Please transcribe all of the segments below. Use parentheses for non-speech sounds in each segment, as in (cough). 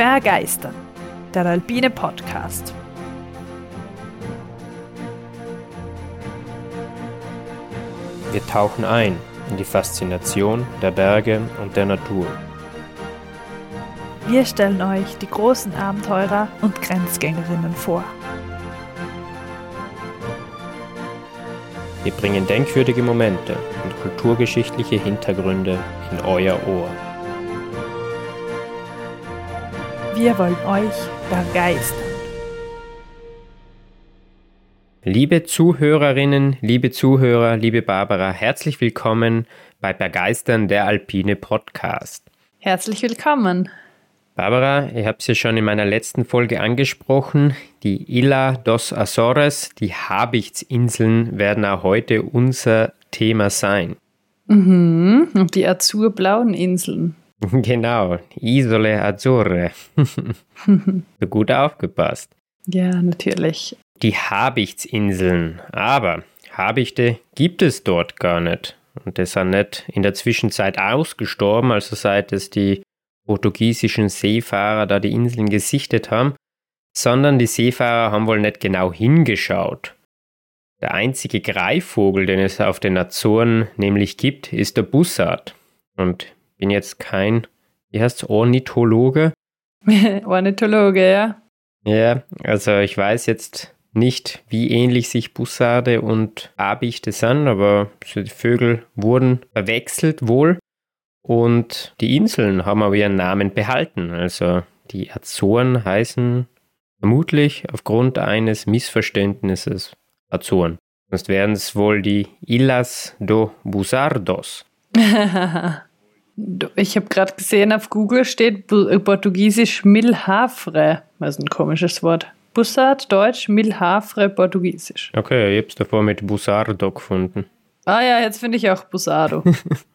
Bergeistern, der alpine Podcast. Wir tauchen ein in die Faszination der Berge und der Natur. Wir stellen euch die großen Abenteurer und Grenzgängerinnen vor. Wir bringen denkwürdige Momente und kulturgeschichtliche Hintergründe in euer Ohr. Wir wollen euch begeistern. Liebe Zuhörerinnen, liebe Zuhörer, liebe Barbara, herzlich willkommen bei Begeistern der Alpine Podcast. Herzlich willkommen. Barbara, ich habe es ja schon in meiner letzten Folge angesprochen. Die Isla dos Azores, die Habichtsinseln, werden auch heute unser Thema sein. Mhm, und die azurblauen Inseln. (laughs) Genau, Isole Azzurre. (laughs) so gut aufgepasst. Ja, natürlich. Die Habichtsinseln. Aber Habichte gibt es dort gar nicht. Und die sind nicht in der Zwischenzeit ausgestorben, also seit es die portugiesischen Seefahrer da die Inseln gesichtet haben, sondern die Seefahrer haben wohl nicht genau hingeschaut. Der einzige Greifvogel, den es auf den Azoren nämlich gibt, ist der Bussard. Und bin jetzt kein, wie heißt Ornithologe. (laughs) Ornithologe, ja. Ja, also ich weiß jetzt nicht, wie ähnlich sich Bussarde und Abichte sind, aber die Vögel wurden verwechselt wohl. Und die Inseln haben aber ihren Namen behalten. Also die Azoren heißen vermutlich aufgrund eines Missverständnisses Azoren. Sonst wären es wohl die Illas do Busardos. (laughs) Ich habe gerade gesehen, auf Google steht äh, portugiesisch Milhafre. Das ist ein komisches Wort. Bussard, Deutsch, Milhafre, Portugiesisch. Okay, ich habe es davor mit Busardo gefunden. Ah ja, jetzt finde ich auch Busardo.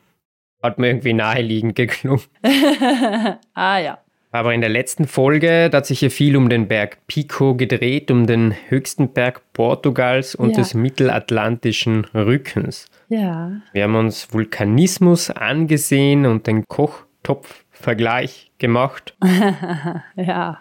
(laughs) Hat mir irgendwie naheliegend geklungen. (laughs) ah ja. Aber in der letzten Folge, da hat sich hier viel um den Berg Pico gedreht, um den höchsten Berg Portugals und ja. des mittelatlantischen Rückens. Ja. Wir haben uns Vulkanismus angesehen und den Kochtopfvergleich gemacht. (laughs) ja,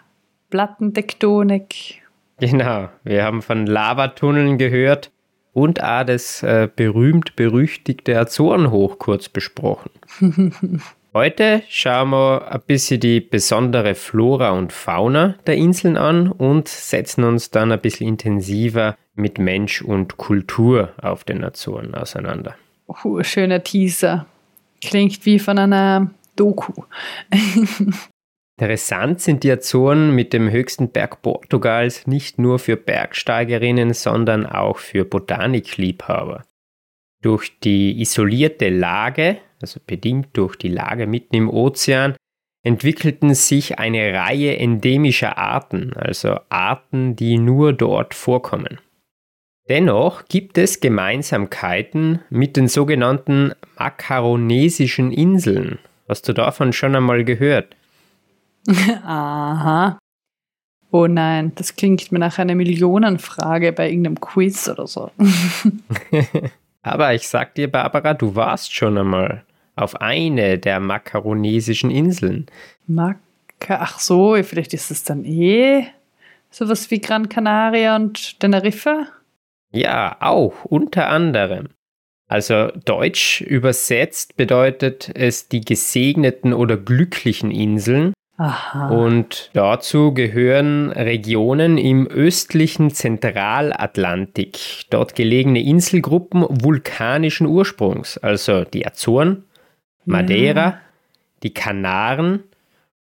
Plattentektonik. Genau, wir haben von Lavatunneln gehört und auch das äh, berühmt-berüchtigte Azorenhoch kurz besprochen. (laughs) Heute schauen wir ein bisschen die besondere Flora und Fauna der Inseln an und setzen uns dann ein bisschen intensiver mit Mensch und Kultur auf den Azoren auseinander. Uh, schöner Teaser. Klingt wie von einer Doku. (laughs) Interessant sind die Azoren mit dem höchsten Berg Portugals nicht nur für Bergsteigerinnen, sondern auch für Botanikliebhaber. Durch die isolierte Lage, also bedingt durch die Lage mitten im Ozean, entwickelten sich eine Reihe endemischer Arten, also Arten, die nur dort vorkommen. Dennoch gibt es Gemeinsamkeiten mit den sogenannten makaronesischen Inseln. Hast du davon schon einmal gehört? (laughs) Aha. Oh nein, das klingt mir nach einer Millionenfrage bei irgendeinem Quiz oder so. (laughs) (laughs) Aber ich sag dir, Barbara, du warst schon einmal auf eine der makaronesischen Inseln. Maka Ach so, vielleicht ist es dann eh sowas wie Gran Canaria und Teneriffa? Ja, auch, unter anderem. Also deutsch übersetzt bedeutet es die gesegneten oder glücklichen Inseln. Aha. Und dazu gehören Regionen im östlichen Zentralatlantik, dort gelegene Inselgruppen vulkanischen Ursprungs, also die Azoren, Madeira, ja. die Kanaren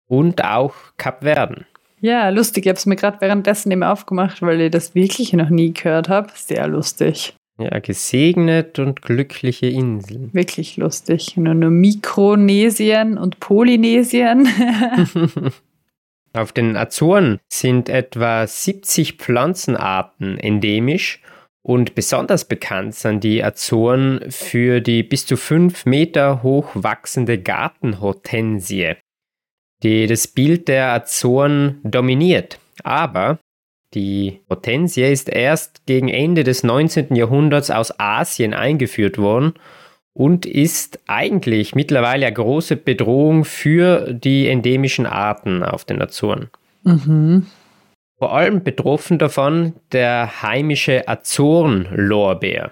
und auch Kapverden. Ja, lustig. Ich habe es mir gerade währenddessen immer aufgemacht, weil ich das wirklich noch nie gehört habe. Sehr lustig. Ja, gesegnet und glückliche Inseln. Wirklich lustig. Nur, nur Mikronesien und Polynesien. (laughs) (laughs) Auf den Azoren sind etwa 70 Pflanzenarten endemisch und besonders bekannt sind die Azoren für die bis zu 5 Meter hoch wachsende Gartenhortensie, die das Bild der Azoren dominiert. Aber die Hortensie ist erst gegen Ende des 19. Jahrhunderts aus Asien eingeführt worden und ist eigentlich mittlerweile eine große Bedrohung für die endemischen Arten auf den Azoren. Mhm. Vor allem betroffen davon der heimische Azorenlorbeer.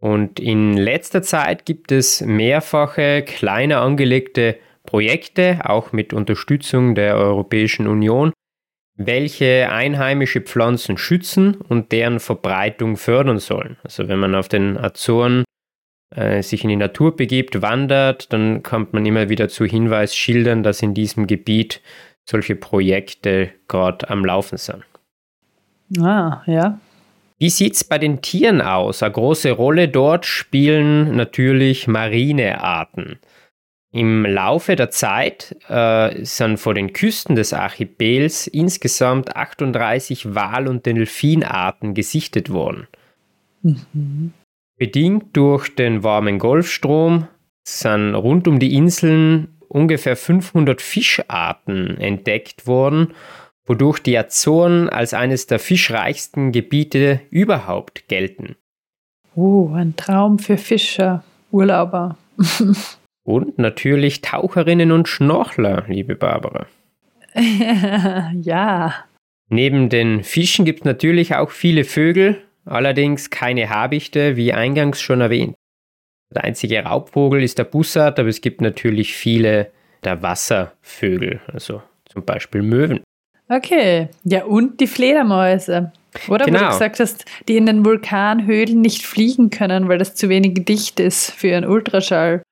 Und in letzter Zeit gibt es mehrfache kleiner angelegte Projekte, auch mit Unterstützung der Europäischen Union, welche einheimische Pflanzen schützen und deren Verbreitung fördern sollen. Also wenn man auf den Azoren äh, sich in die Natur begibt, wandert, dann kommt man immer wieder zu Hinweisschildern, dass in diesem Gebiet solche Projekte gerade am Laufen sind. Ah, ja. Wie sieht es bei den Tieren aus? Eine große Rolle dort spielen natürlich marine Arten. Im Laufe der Zeit äh, sind vor den Küsten des Archipels insgesamt 38 Wal- und Delfinarten gesichtet worden. Mhm. Bedingt durch den warmen Golfstrom sind rund um die Inseln ungefähr 500 Fischarten entdeckt worden, wodurch die Azoren als eines der fischreichsten Gebiete überhaupt gelten. Oh, ein Traum für Fischer, Urlauber. (laughs) Und natürlich Taucherinnen und Schnorchler, liebe Barbara. (laughs) ja. Neben den Fischen gibt es natürlich auch viele Vögel, allerdings keine Habichte, wie eingangs schon erwähnt. Der einzige Raubvogel ist der Bussard, aber es gibt natürlich viele der Wasservögel, also zum Beispiel Möwen. Okay, ja und die Fledermäuse. Oder genau. wo du gesagt hast, die in den Vulkanhöhlen nicht fliegen können, weil das zu wenig dicht ist für ihren Ultraschall.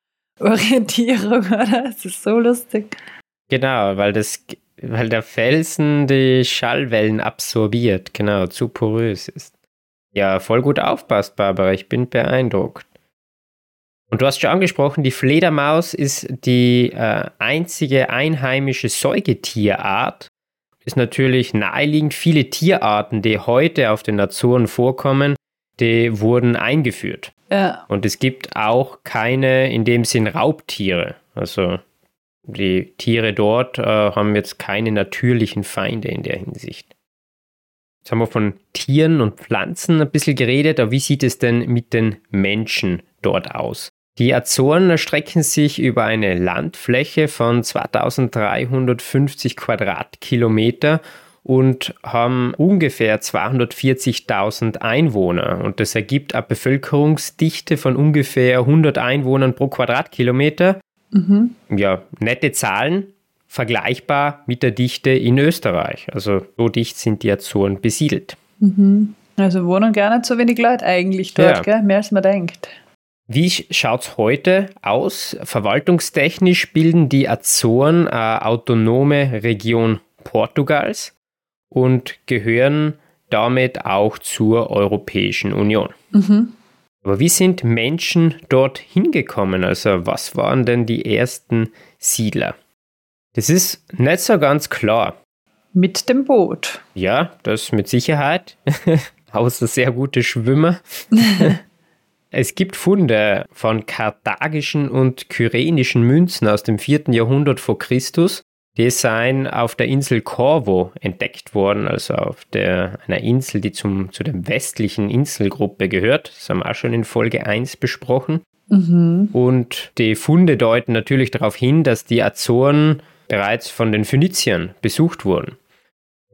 Orientierung, (laughs) oder? Es ist so lustig. Genau, weil das, weil der Felsen die Schallwellen absorbiert, genau, zu porös ist. Ja, voll gut aufpasst, Barbara. Ich bin beeindruckt. Und du hast schon angesprochen, die Fledermaus ist die äh, einzige einheimische Säugetierart. Ist natürlich naheliegend. Viele Tierarten, die heute auf den Azoren vorkommen, die wurden eingeführt. Ja. Und es gibt auch keine in dem Sinn Raubtiere. Also die Tiere dort äh, haben jetzt keine natürlichen Feinde in der Hinsicht. Jetzt haben wir von Tieren und Pflanzen ein bisschen geredet, aber wie sieht es denn mit den Menschen dort aus? Die Azoren erstrecken sich über eine Landfläche von 2350 Quadratkilometer und haben ungefähr 240.000 Einwohner. Und das ergibt eine Bevölkerungsdichte von ungefähr 100 Einwohnern pro Quadratkilometer. Mhm. Ja, nette Zahlen, vergleichbar mit der Dichte in Österreich. Also so dicht sind die Azoren besiedelt. Mhm. Also wohnen gar nicht so wenig Leute eigentlich dort, ja. gell? mehr als man denkt. Wie schaut es heute aus? Verwaltungstechnisch bilden die Azoren eine autonome Region Portugals und gehören damit auch zur Europäischen Union. Mhm. Aber wie sind Menschen dort hingekommen? Also was waren denn die ersten Siedler? Das ist nicht so ganz klar. Mit dem Boot. Ja, das mit Sicherheit. (laughs) Außer sehr gute Schwimmer. (laughs) es gibt Funde von karthagischen und kyrenischen Münzen aus dem 4. Jahrhundert vor Christus, die seien auf der Insel Corvo entdeckt worden, also auf der, einer Insel, die zum, zu der westlichen Inselgruppe gehört. Das haben wir auch schon in Folge 1 besprochen. Mhm. Und die Funde deuten natürlich darauf hin, dass die Azoren bereits von den Phöniziern besucht wurden.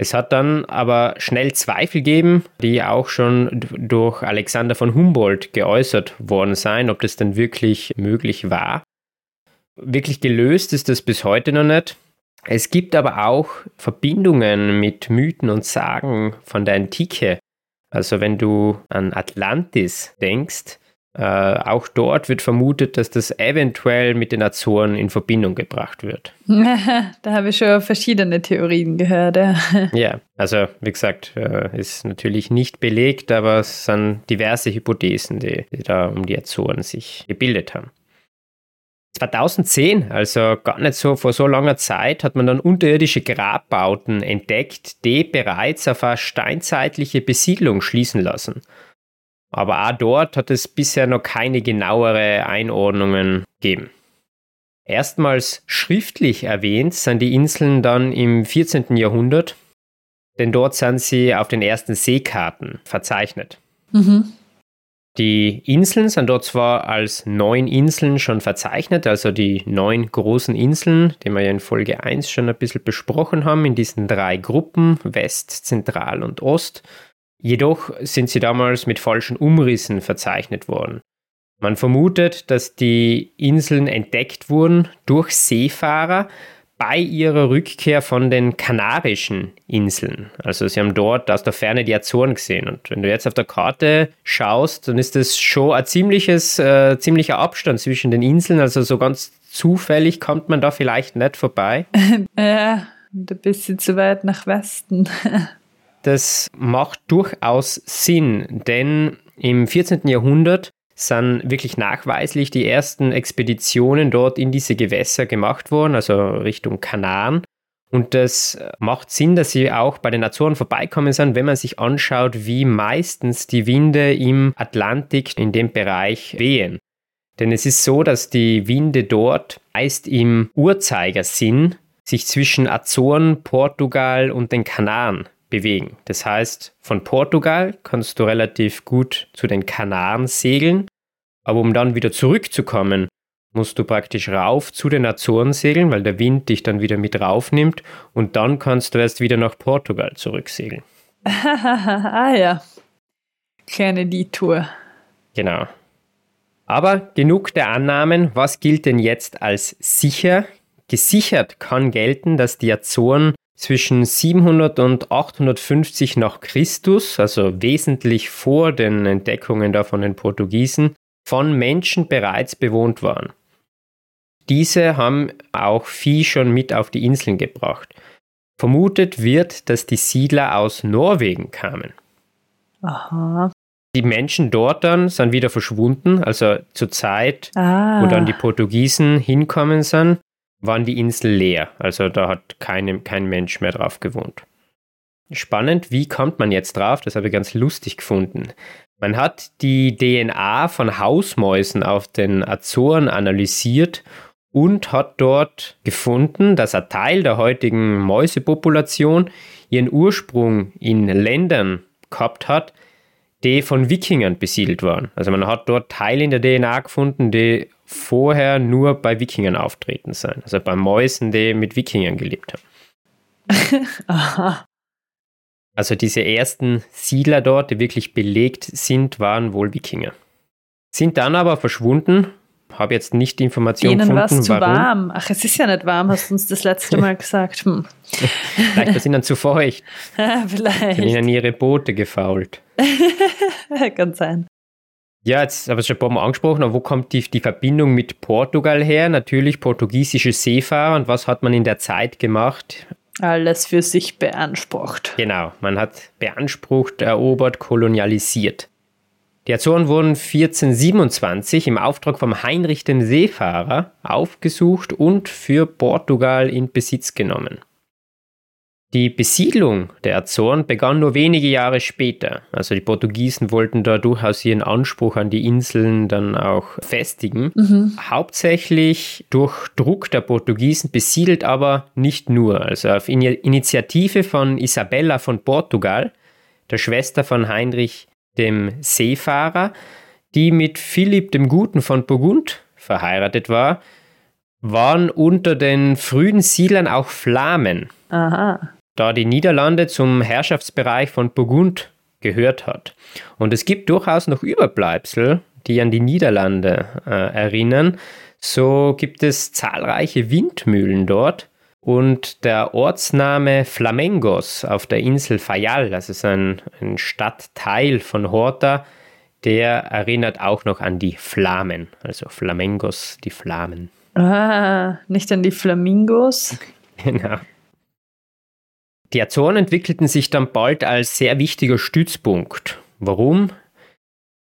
Es hat dann aber schnell Zweifel gegeben, die auch schon durch Alexander von Humboldt geäußert worden seien, ob das denn wirklich möglich war. Wirklich gelöst ist das bis heute noch nicht. Es gibt aber auch Verbindungen mit Mythen und Sagen von der Antike. Also wenn du an Atlantis denkst, äh, auch dort wird vermutet, dass das eventuell mit den Azoren in Verbindung gebracht wird. (laughs) da habe ich schon verschiedene Theorien gehört. Ja, (laughs) ja also wie gesagt, äh, ist natürlich nicht belegt, aber es sind diverse Hypothesen, die, die da um die Azoren sich gebildet haben. 2010, also gar nicht so vor so langer Zeit, hat man dann unterirdische Grabbauten entdeckt, die bereits auf eine steinzeitliche Besiedlung schließen lassen. Aber auch dort hat es bisher noch keine genauere Einordnungen gegeben. Erstmals schriftlich erwähnt sind die Inseln dann im 14. Jahrhundert, denn dort sind sie auf den ersten Seekarten verzeichnet. Mhm. Die Inseln sind dort zwar als neun Inseln schon verzeichnet, also die neun großen Inseln, die wir ja in Folge 1 schon ein bisschen besprochen haben, in diesen drei Gruppen, West, Zentral und Ost. Jedoch sind sie damals mit falschen Umrissen verzeichnet worden. Man vermutet, dass die Inseln entdeckt wurden durch Seefahrer, bei ihrer Rückkehr von den Kanarischen Inseln. Also sie haben dort aus der Ferne die Azoren gesehen. Und wenn du jetzt auf der Karte schaust, dann ist das schon ein ziemliches, äh, ziemlicher Abstand zwischen den Inseln. Also so ganz zufällig kommt man da vielleicht nicht vorbei. (laughs) ja, ein bisschen zu weit nach Westen. das macht durchaus Sinn, denn im 14. Jahrhundert sind wirklich nachweislich die ersten Expeditionen dort in diese Gewässer gemacht worden, also Richtung Kanaren. Und das macht Sinn, dass sie auch bei den Azoren vorbeikommen sind, wenn man sich anschaut, wie meistens die Winde im Atlantik in dem Bereich wehen. Denn es ist so, dass die Winde dort meist im Uhrzeigersinn sich zwischen Azoren, Portugal und den Kanaren bewegen. Das heißt, von Portugal kannst du relativ gut zu den Kanaren segeln, aber um dann wieder zurückzukommen, musst du praktisch rauf zu den Azoren segeln, weil der Wind dich dann wieder mit raufnimmt und dann kannst du erst wieder nach Portugal zurücksegeln. (laughs) ah ja, kleine Detour. Genau. Aber genug der Annahmen, was gilt denn jetzt als sicher? Gesichert kann gelten, dass die Azoren zwischen 700 und 850 nach Christus, also wesentlich vor den Entdeckungen da von den Portugiesen, von Menschen bereits bewohnt waren. Diese haben auch Vieh schon mit auf die Inseln gebracht. Vermutet wird, dass die Siedler aus Norwegen kamen. Aha. Die Menschen dort dann sind wieder verschwunden, also zur Zeit, ah. wo dann die Portugiesen hinkommen sind, waren die Insel leer. Also da hat keine, kein Mensch mehr drauf gewohnt. Spannend, wie kommt man jetzt drauf? Das habe ich ganz lustig gefunden. Man hat die DNA von Hausmäusen auf den Azoren analysiert und hat dort gefunden, dass ein Teil der heutigen Mäusepopulation ihren Ursprung in Ländern gehabt hat, die von Wikingern besiedelt waren. Also man hat dort Teile in der DNA gefunden, die vorher nur bei Wikingern auftreten sind. Also bei Mäusen, die mit Wikingern gelebt haben. (laughs) Aha. Also diese ersten Siedler dort, die wirklich belegt sind, waren wohl Wikinger. Sind dann aber verschwunden. Habe jetzt nicht die Information Denen gefunden, war es zu warum. warm. Ach, es ist ja nicht warm, hast du uns das letzte Mal (laughs) gesagt. Hm. Vielleicht war es ihnen zu feucht. (laughs) Vielleicht. Sind ihnen ihre Boote gefault. Kann sein. Ja, jetzt habe ich schon ein paar Mal angesprochen, aber wo kommt die, die Verbindung mit Portugal her? Natürlich portugiesische Seefahrer. Und was hat man in der Zeit gemacht? Alles für sich beansprucht. Genau, man hat beansprucht, erobert, kolonialisiert. Die Azoren wurden 1427 im Auftrag vom Heinrich dem Seefahrer aufgesucht und für Portugal in Besitz genommen. Die Besiedlung der Azoren begann nur wenige Jahre später. Also die Portugiesen wollten da durchaus ihren Anspruch an die Inseln dann auch festigen. Mhm. Hauptsächlich durch Druck der Portugiesen besiedelt aber nicht nur. Also auf Initiative von Isabella von Portugal, der Schwester von Heinrich dem Seefahrer, die mit Philipp dem Guten von Burgund verheiratet war, waren unter den frühen Siedlern auch Flamen. Aha da die Niederlande zum Herrschaftsbereich von Burgund gehört hat. Und es gibt durchaus noch Überbleibsel, die an die Niederlande äh, erinnern. So gibt es zahlreiche Windmühlen dort und der Ortsname Flamengos auf der Insel Fayal, das ist ein, ein Stadtteil von Horta, der erinnert auch noch an die Flamen, also Flamengos, die Flamen. Ah, nicht an die Flamingos? (laughs) Genau. Die Azoren entwickelten sich dann bald als sehr wichtiger Stützpunkt. Warum?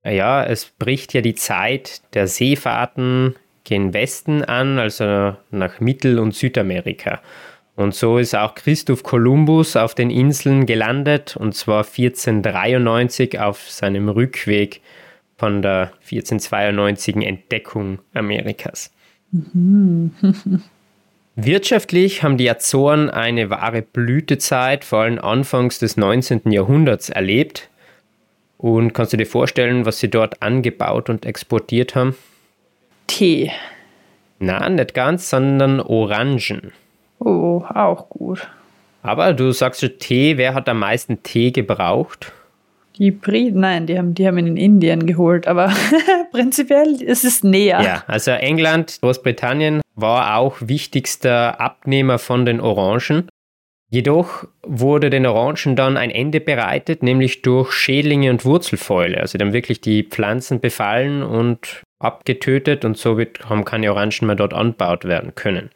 Ja, es bricht ja die Zeit der Seefahrten gen Westen an, also nach Mittel- und Südamerika. Und so ist auch Christoph Kolumbus auf den Inseln gelandet, und zwar 1493 auf seinem Rückweg von der 1492 Entdeckung Amerikas. (laughs) Wirtschaftlich haben die Azoren eine wahre Blütezeit, vor allem anfangs des 19. Jahrhunderts, erlebt. Und kannst du dir vorstellen, was sie dort angebaut und exportiert haben? Tee. Nein, nicht ganz, sondern Orangen. Oh, auch gut. Aber du sagst schon Tee, wer hat am meisten Tee gebraucht? Briten, nein, die haben, die haben ihn in Indien geholt, aber (laughs) prinzipiell ist es näher. Ja, also England, Großbritannien war auch wichtigster Abnehmer von den Orangen. Jedoch wurde den Orangen dann ein Ende bereitet, nämlich durch Schädlinge und Wurzelfäule. Also dann wirklich die Pflanzen befallen und abgetötet und somit haben keine Orangen mehr dort anbaut werden können.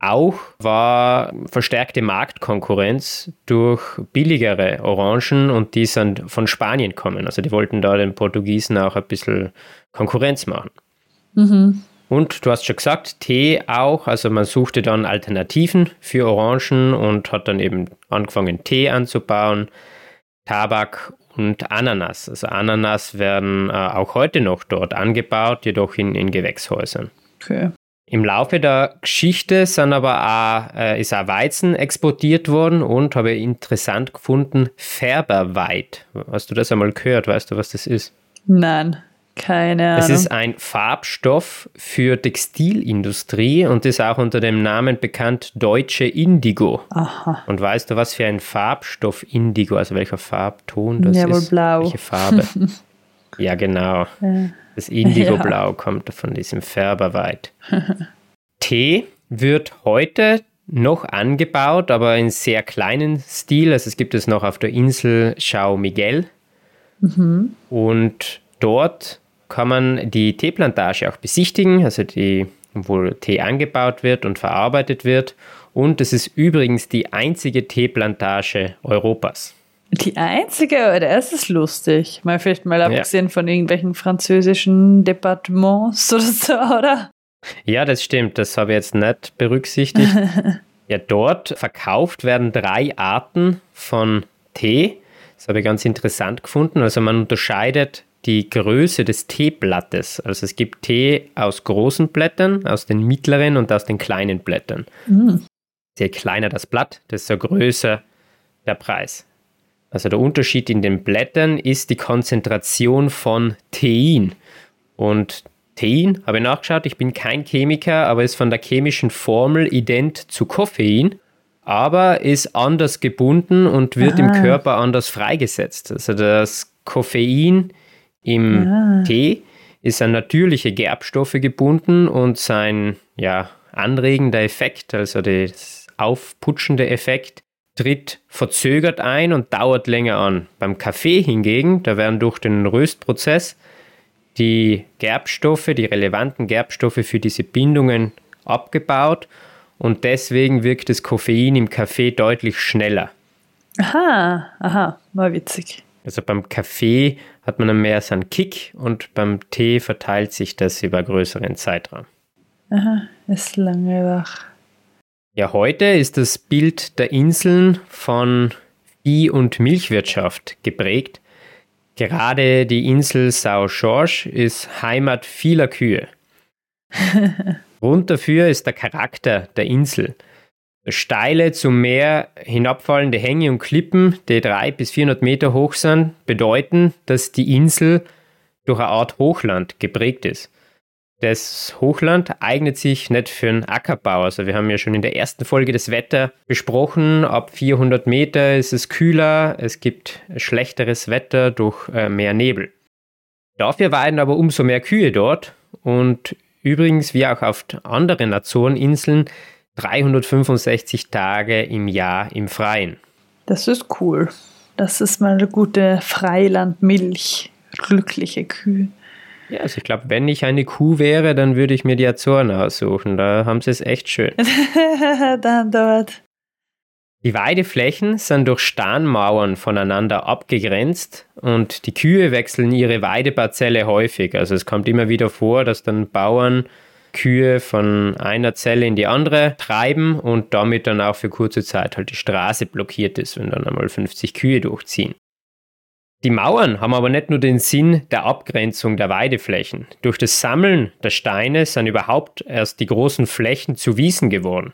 Auch war verstärkte Marktkonkurrenz durch billigere Orangen und die sind von Spanien kommen. Also die wollten da den Portugiesen auch ein bisschen Konkurrenz machen. Mhm. Und du hast schon gesagt, Tee auch. Also man suchte dann Alternativen für Orangen und hat dann eben angefangen, Tee anzubauen, Tabak und Ananas. Also Ananas werden äh, auch heute noch dort angebaut, jedoch in, in Gewächshäusern. Okay. Im Laufe der Geschichte sind aber auch, äh, ist auch Weizen exportiert worden und habe interessant gefunden, Färberweit. Hast du das einmal gehört? Weißt du, was das ist? Nein, keine Ahnung. Es ist ein Farbstoff für Textilindustrie und ist auch unter dem Namen bekannt Deutsche Indigo. Aha. Und weißt du, was für ein Farbstoff Indigo, also welcher Farbton das ja, ist? Wohl blau. Welche Farbe? (laughs) ja, genau. Ja. Das Indigoblau (laughs) ja. kommt von diesem Färberweit. (laughs) Tee wird heute noch angebaut, aber in sehr kleinen Stil. Also es gibt es noch auf der Insel Chao Miguel. Mhm. Und dort kann man die Teeplantage auch besichtigen, also die, wo Tee angebaut wird und verarbeitet wird. Und es ist übrigens die einzige Teeplantage Europas. Die einzige, oder das ist lustig. Mal vielleicht mal abgesehen ja. von irgendwelchen französischen Departements (laughs) oder so, oder? Ja, das stimmt. Das habe ich jetzt nicht berücksichtigt. (laughs) ja, dort verkauft werden drei Arten von Tee. Das habe ich ganz interessant gefunden. Also man unterscheidet die Größe des Teeblattes. Also es gibt Tee aus großen Blättern, aus den mittleren und aus den kleinen Blättern. Mhm. Je kleiner das Blatt, desto größer der Preis. Also der Unterschied in den Blättern ist die Konzentration von Tein. Und Tein, habe ich nachgeschaut, ich bin kein Chemiker, aber ist von der chemischen Formel ident zu Koffein, aber ist anders gebunden und wird Aha. im Körper anders freigesetzt. Also das Koffein im Aha. Tee ist an natürliche Gerbstoffe gebunden und sein ja, anregender Effekt, also das aufputschende Effekt, tritt verzögert ein und dauert länger an. Beim Kaffee hingegen, da werden durch den Röstprozess die Gerbstoffe, die relevanten Gerbstoffe für diese Bindungen abgebaut und deswegen wirkt das Koffein im Kaffee deutlich schneller. Aha, aha, mal witzig. Also beim Kaffee hat man dann mehr so einen Kick und beim Tee verteilt sich das über größeren Zeitraum. Aha, ist lange wach. Ja, heute ist das Bild der Inseln von Vieh- und Milchwirtschaft geprägt. Gerade die Insel Sao Jorge ist Heimat vieler Kühe. (laughs) Grund dafür ist der Charakter der Insel. Steile zum Meer hinabfallende Hänge und Klippen, die 300 bis 400 Meter hoch sind, bedeuten, dass die Insel durch eine Art Hochland geprägt ist. Das Hochland eignet sich nicht für einen Ackerbau. Also wir haben ja schon in der ersten Folge das Wetter besprochen. Ab 400 Meter ist es kühler, es gibt schlechteres Wetter durch äh, mehr Nebel. Dafür weiden aber umso mehr Kühe dort und übrigens wie auch auf anderen Azoreninseln 365 Tage im Jahr im Freien. Das ist cool. Das ist mal eine gute Freilandmilch. Glückliche Kühe. Ja, also ich glaube, wenn ich eine Kuh wäre, dann würde ich mir die Azoren aussuchen. Da haben sie es echt schön. (laughs) dann dort. Die Weideflächen sind durch Stahnmauern voneinander abgegrenzt und die Kühe wechseln ihre Weideparzelle häufig. Also es kommt immer wieder vor, dass dann Bauern Kühe von einer Zelle in die andere treiben und damit dann auch für kurze Zeit halt die Straße blockiert ist, wenn dann einmal 50 Kühe durchziehen. Die Mauern haben aber nicht nur den Sinn der Abgrenzung der Weideflächen. Durch das Sammeln der Steine sind überhaupt erst die großen Flächen zu Wiesen geworden.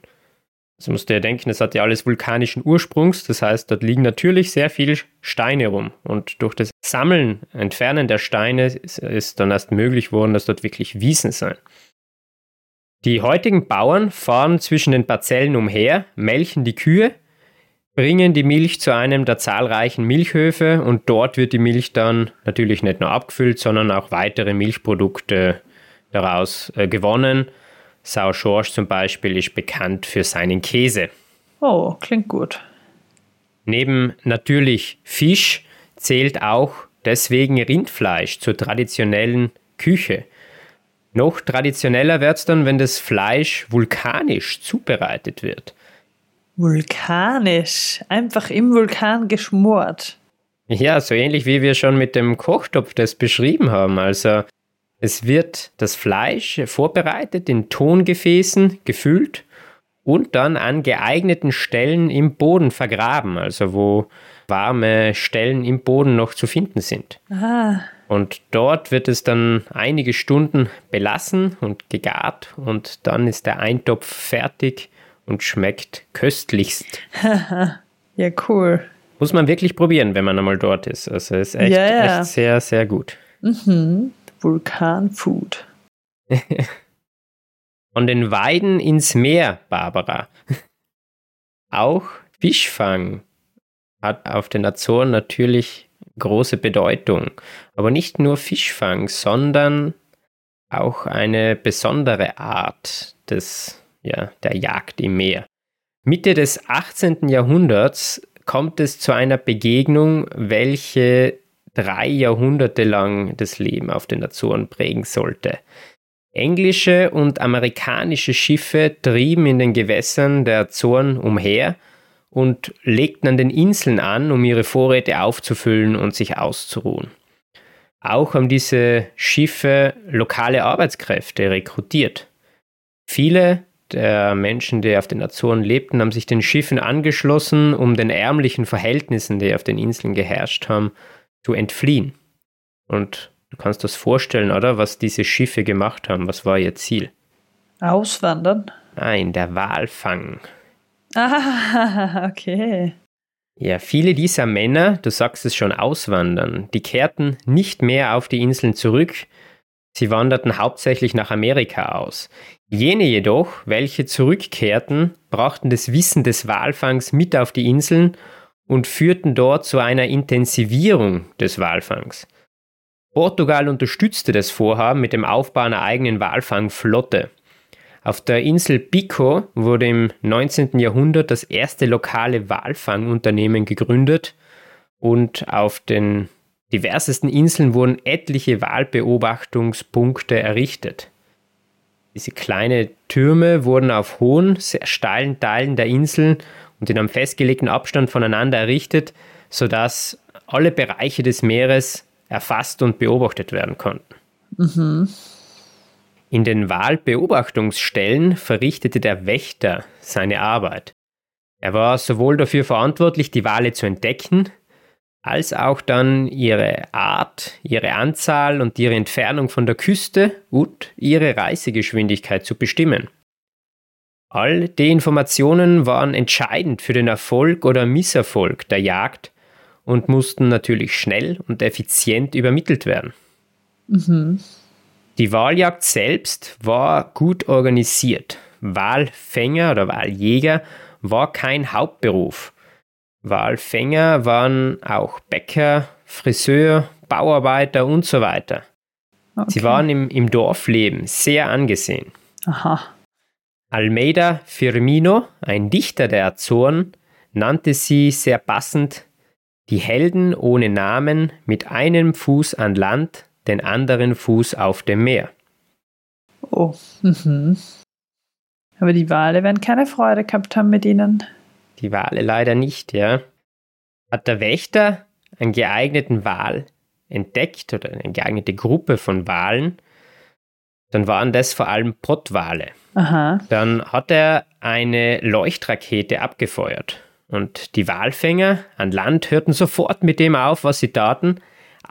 Jetzt musst du ja denken, es hat ja alles vulkanischen Ursprungs, das heißt, dort liegen natürlich sehr viele Steine rum. Und durch das Sammeln, Entfernen der Steine ist, dann erst möglich worden, dass dort wirklich Wiesen sind. Die heutigen Bauern fahren zwischen den Parzellen umher, melken die Kühe, bringen die Milch zu einem der zahlreichen Milchhöfe und dort wird die Milch dann natürlich nicht nur abgefüllt, sondern auch weitere Milchprodukte daraus äh, gewonnen. Sau Schorsch zum Beispiel ist bekannt für seinen Käse. Oh, klingt gut. Neben natürlich Fisch zählt auch deswegen Rindfleisch zur traditionellen Küche. Noch traditioneller wird es dann, wenn das Fleisch vulkanisch zubereitet wird. Vulkanisch? Einfach im Vulkan geschmort. Ja, so ähnlich wie wir schon mit dem Kochtopf das beschrieben haben. Also es wird das Fleisch vorbereitet, in Tongefäßen gefüllt und dann an geeigneten Stellen im Boden vergraben, also wo warme Stellen im Boden noch zu finden sind. Aha. Und dort wird es dann einige Stunden belassen und gegart und dann ist der Eintopf fertig und schmeckt köstlichst. (laughs) ja, cool. Muss man wirklich probieren, wenn man einmal dort ist. Also es ist echt, ja, ja. echt sehr, sehr gut. Mhm. Vulkanfood. (laughs) Von den Weiden ins Meer, Barbara. (laughs) Auch Fischfang hat auf den Azoren natürlich große Bedeutung. Aber nicht nur Fischfang, sondern auch eine besondere Art des, ja, der Jagd im Meer. Mitte des 18. Jahrhunderts kommt es zu einer Begegnung, welche drei Jahrhunderte lang das Leben auf den Azoren prägen sollte. Englische und amerikanische Schiffe trieben in den Gewässern der Azoren umher und legten an den Inseln an, um ihre Vorräte aufzufüllen und sich auszuruhen. Auch haben diese Schiffe lokale Arbeitskräfte rekrutiert. Viele der Menschen, die auf den Azoren lebten, haben sich den Schiffen angeschlossen, um den ärmlichen Verhältnissen, die auf den Inseln geherrscht haben, zu entfliehen. Und du kannst das vorstellen, oder? Was diese Schiffe gemacht haben. Was war ihr Ziel? Auswandern? Nein, der Walfang. (laughs) Ah, okay. Ja, viele dieser Männer, du sagst es schon, auswandern, die kehrten nicht mehr auf die Inseln zurück, sie wanderten hauptsächlich nach Amerika aus. Jene jedoch, welche zurückkehrten, brachten das Wissen des Walfangs mit auf die Inseln und führten dort zu einer Intensivierung des Walfangs. Portugal unterstützte das Vorhaben mit dem Aufbau einer eigenen Walfangflotte. Auf der Insel Pico wurde im 19. Jahrhundert das erste lokale Walfangunternehmen gegründet und auf den diversesten Inseln wurden etliche Walbeobachtungspunkte errichtet. Diese kleinen Türme wurden auf hohen, sehr steilen Teilen der Inseln und in einem festgelegten Abstand voneinander errichtet, sodass alle Bereiche des Meeres erfasst und beobachtet werden konnten. Mhm. In den Wahlbeobachtungsstellen verrichtete der Wächter seine Arbeit. Er war sowohl dafür verantwortlich, die Wale zu entdecken, als auch dann ihre Art, ihre Anzahl und ihre Entfernung von der Küste und ihre Reisegeschwindigkeit zu bestimmen. All die Informationen waren entscheidend für den Erfolg oder Misserfolg der Jagd und mussten natürlich schnell und effizient übermittelt werden. Mhm. Die Wahljagd selbst war gut organisiert. Walfänger oder Wahljäger war kein Hauptberuf. Walfänger waren auch Bäcker, Friseur, Bauarbeiter und so weiter. Okay. Sie waren im, im Dorfleben sehr angesehen. Aha. Almeida Firmino, ein Dichter der Azoren, nannte sie sehr passend die Helden ohne Namen mit einem Fuß an Land, den anderen Fuß auf dem Meer. Oh, mhm. Aber die Wale werden keine Freude gehabt haben mit ihnen. Die Wale leider nicht, ja. Hat der Wächter einen geeigneten Wal entdeckt oder eine geeignete Gruppe von Walen, dann waren das vor allem Pottwale. Aha. Dann hat er eine Leuchtrakete abgefeuert. Und die Walfänger an Land hörten sofort mit dem auf, was sie taten,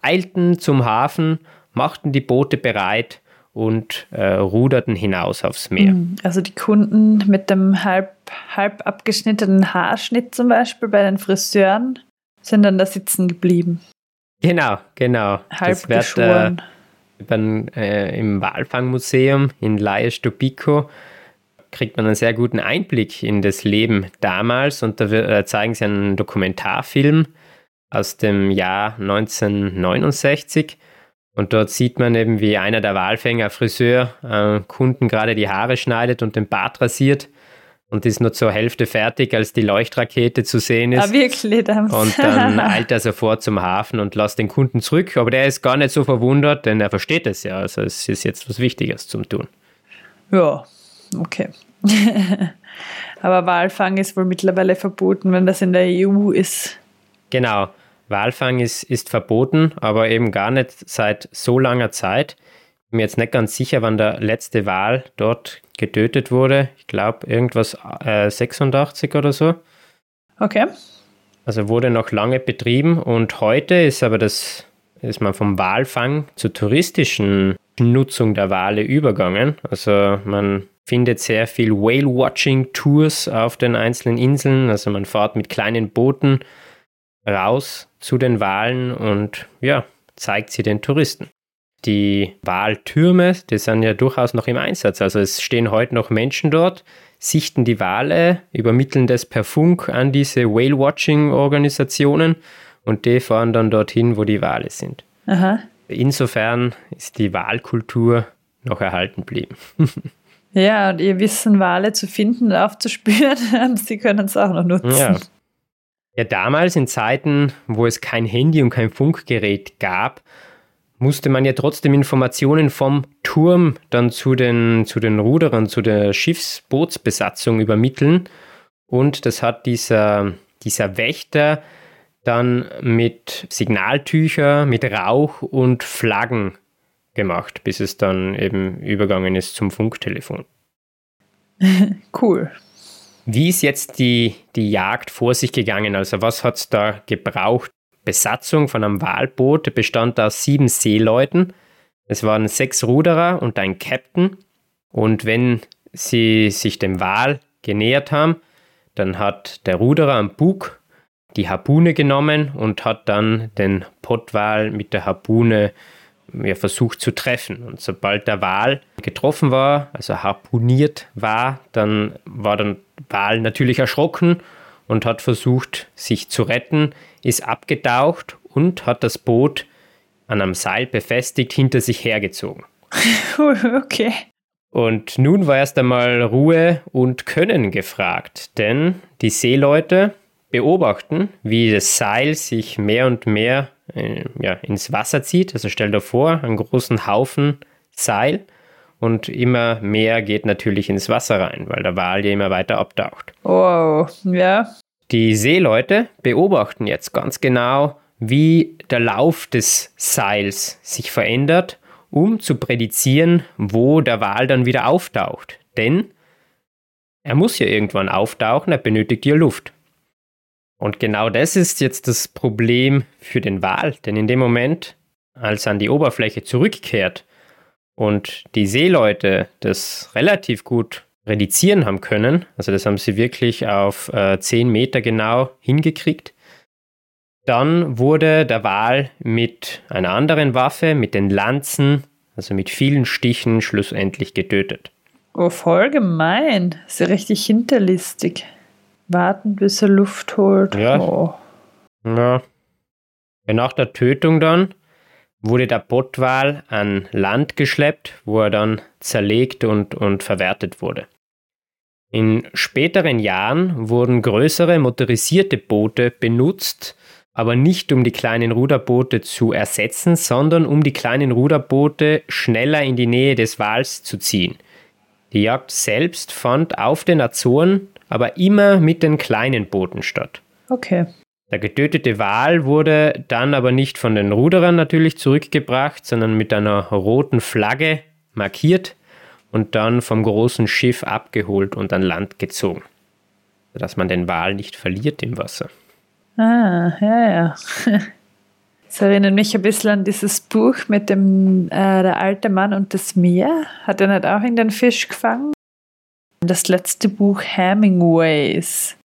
eilten zum Hafen, machten die Boote bereit und äh, ruderten hinaus aufs Meer. Hm, also die Kunden mit dem halb, halb abgeschnittenen Haarschnitt zum Beispiel bei den Friseuren sind dann da sitzen geblieben. Genau, genau. Halb das wird, geschoren. Äh, dann, äh, Im Walfangmuseum in Laies Topico kriegt man einen sehr guten Einblick in das Leben damals und da äh, zeigen sie einen Dokumentarfilm aus dem Jahr 1969 und dort sieht man eben, wie einer der Walfänger, Friseur, äh, Kunden gerade die Haare schneidet und den Bart rasiert und ist nur zur Hälfte fertig, als die Leuchtrakete zu sehen ist. Ah, wirklich? Und dann (laughs) eilt er sofort zum Hafen und lässt den Kunden zurück. Aber der ist gar nicht so verwundert, denn er versteht es ja. Also es ist jetzt was Wichtiges zum Tun. Ja, okay. (laughs) Aber Walfang ist wohl mittlerweile verboten, wenn das in der EU ist. Genau. Walfang ist, ist verboten, aber eben gar nicht seit so langer Zeit. Ich bin mir jetzt nicht ganz sicher, wann der letzte Wal dort getötet wurde. Ich glaube, irgendwas äh, 86 oder so. Okay. Also wurde noch lange betrieben und heute ist aber das, ist man vom Walfang zur touristischen Nutzung der Wale übergangen. Also man findet sehr viel Whale-Watching-Tours auf den einzelnen Inseln. Also man fährt mit kleinen Booten raus zu den Walen und ja, zeigt sie den Touristen die Waltürme, die sind ja durchaus noch im Einsatz. Also es stehen heute noch Menschen dort, sichten die Wale, übermitteln das per Funk an diese Whale-Watching-Organisationen und die fahren dann dorthin, wo die Wale sind. Aha. Insofern ist die Wahlkultur noch erhalten geblieben. (laughs) ja, und ihr Wissen, Wale zu finden und aufzuspüren, (laughs) sie können es auch noch nutzen. Ja. ja, damals in Zeiten, wo es kein Handy und kein Funkgerät gab, musste man ja trotzdem Informationen vom Turm dann zu den, zu den Ruderern, zu der Schiffsbootsbesatzung übermitteln. Und das hat dieser, dieser Wächter dann mit Signaltücher, mit Rauch und Flaggen gemacht, bis es dann eben übergangen ist zum Funktelefon. (laughs) cool. Wie ist jetzt die, die Jagd vor sich gegangen? Also was hat es da gebraucht, Besatzung von einem Walboot bestand aus sieben Seeleuten. Es waren sechs Ruderer und ein Captain. Und wenn sie sich dem Wal genähert haben, dann hat der Ruderer am Bug die Harpune genommen und hat dann den Pottwal mit der Harpune ja, versucht zu treffen. Und sobald der Wal getroffen war, also harpuniert war, dann war der Wal natürlich erschrocken und hat versucht, sich zu retten, ist abgetaucht und hat das Boot an einem Seil befestigt hinter sich hergezogen. (laughs) okay. Und nun war erst einmal Ruhe und Können gefragt, denn die Seeleute beobachten, wie das Seil sich mehr und mehr äh, ja, ins Wasser zieht. Also stell dir vor, einen großen Haufen Seil und immer mehr geht natürlich ins Wasser rein, weil der Wal ja immer weiter abtaucht. Wow, ja. Die Seeleute beobachten jetzt ganz genau, wie der Lauf des Seils sich verändert, um zu prädizieren, wo der Wal dann wieder auftaucht. Denn er muss ja irgendwann auftauchen, er benötigt ja Luft. Und genau das ist jetzt das Problem für den Wal, denn in dem Moment, als er an die Oberfläche zurückkehrt, und die Seeleute das relativ gut reduzieren haben können. Also das haben sie wirklich auf äh, 10 Meter genau hingekriegt. Dann wurde der Wal mit einer anderen Waffe, mit den Lanzen, also mit vielen Stichen, schlussendlich getötet. Oh, voll gemein. Ist ja richtig hinterlistig. Warten, bis er Luft holt. Ja. Oh. ja. Nach der Tötung dann wurde der Pottwal an Land geschleppt, wo er dann zerlegt und, und verwertet wurde. In späteren Jahren wurden größere motorisierte Boote benutzt, aber nicht um die kleinen Ruderboote zu ersetzen, sondern um die kleinen Ruderboote schneller in die Nähe des Wals zu ziehen. Die Jagd selbst fand auf den Azoren aber immer mit den kleinen Booten statt. Okay. Der getötete Wal wurde dann aber nicht von den Ruderern natürlich zurückgebracht, sondern mit einer roten Flagge markiert und dann vom großen Schiff abgeholt und an Land gezogen, sodass man den Wal nicht verliert im Wasser. Ah, ja, ja. (laughs) Das erinnert mich ein bisschen an dieses Buch mit dem äh, Der alte Mann und das Meer. Hat er nicht auch irgendeinen Fisch gefangen? Das letzte Buch Hemingways.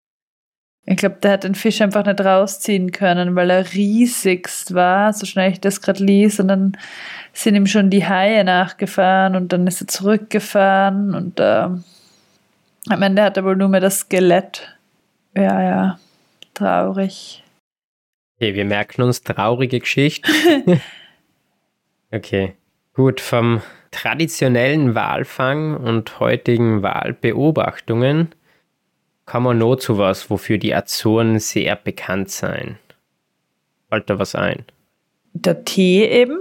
Ich glaube, der hat den Fisch einfach nicht rausziehen können, weil er riesigst war, so schnell ich das gerade ließ. Und dann sind ihm schon die Haie nachgefahren und dann ist er zurückgefahren und äh, am Ende hat er wohl nur mehr das Skelett. Ja, ja, traurig. Okay, wir merken uns traurige Geschichte. (laughs) okay, gut, vom traditionellen Walfang und heutigen Walbeobachtungen kann man noch zu was, wofür die Azoren sehr bekannt sein. Fällt da was ein? Der Tee eben?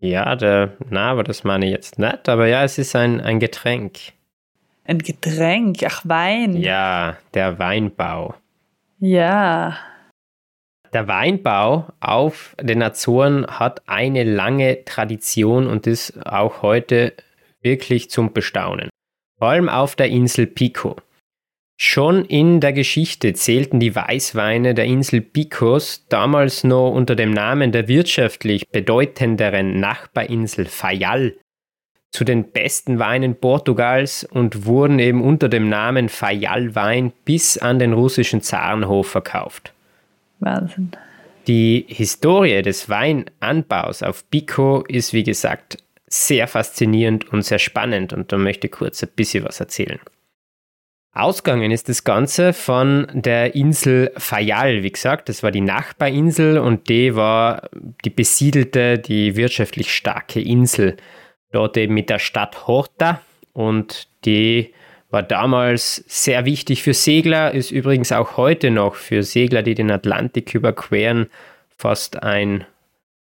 Ja, der, na, aber das meine ich jetzt nicht. Aber ja, es ist ein, ein Getränk. Ein Getränk, ach Wein. Ja, der Weinbau. Ja. Der Weinbau auf den Azoren hat eine lange Tradition und ist auch heute wirklich zum Bestaunen. Vor allem auf der Insel Pico. Schon in der Geschichte zählten die Weißweine der Insel Picos damals noch unter dem Namen der wirtschaftlich bedeutenderen Nachbarinsel Fayal zu den besten Weinen Portugals und wurden eben unter dem Namen Fayal Wein bis an den russischen Zarenhof verkauft. Wahnsinn. Die Historie des Weinanbaus auf Pico ist wie gesagt sehr faszinierend und sehr spannend und da möchte ich kurz ein bisschen was erzählen. Ausgegangen ist das Ganze von der Insel Fayal, wie gesagt, das war die Nachbarinsel und die war die besiedelte, die wirtschaftlich starke Insel. Dort eben mit der Stadt Horta und die war damals sehr wichtig für Segler, ist übrigens auch heute noch für Segler, die den Atlantik überqueren, fast ein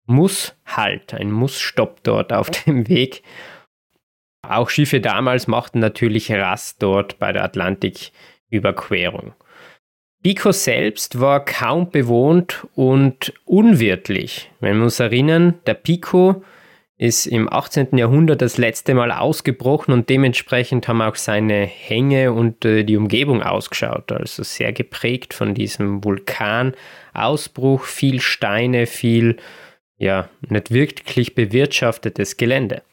Musshalt, ein Mussstopp dort auf dem Weg. Auch Schiffe damals machten natürlich Rast dort bei der Atlantiküberquerung. Pico selbst war kaum bewohnt und unwirtlich. Wenn wir uns erinnern, der Pico ist im 18. Jahrhundert das letzte Mal ausgebrochen und dementsprechend haben auch seine Hänge und äh, die Umgebung ausgeschaut. Also sehr geprägt von diesem Vulkanausbruch, viel Steine, viel ja, nicht wirklich bewirtschaftetes Gelände.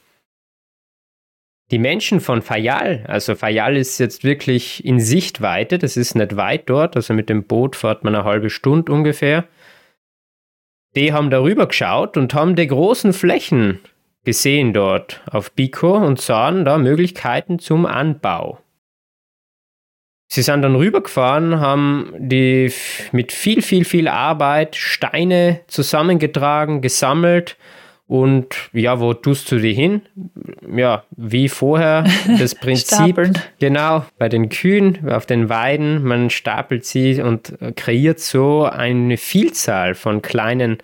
Die Menschen von Fayal, also Fayal ist jetzt wirklich in Sichtweite, das ist nicht weit dort, also mit dem Boot fährt man eine halbe Stunde ungefähr. Die haben darüber geschaut und haben die großen Flächen gesehen dort auf Pico und sahen da Möglichkeiten zum Anbau. Sie sind dann rübergefahren, haben die mit viel, viel, viel Arbeit Steine zusammengetragen, gesammelt und ja, wo tust du die hin? Ja, wie vorher das (laughs) Prinzip. genau, bei den Kühen auf den Weiden, man stapelt sie und kreiert so eine Vielzahl von kleinen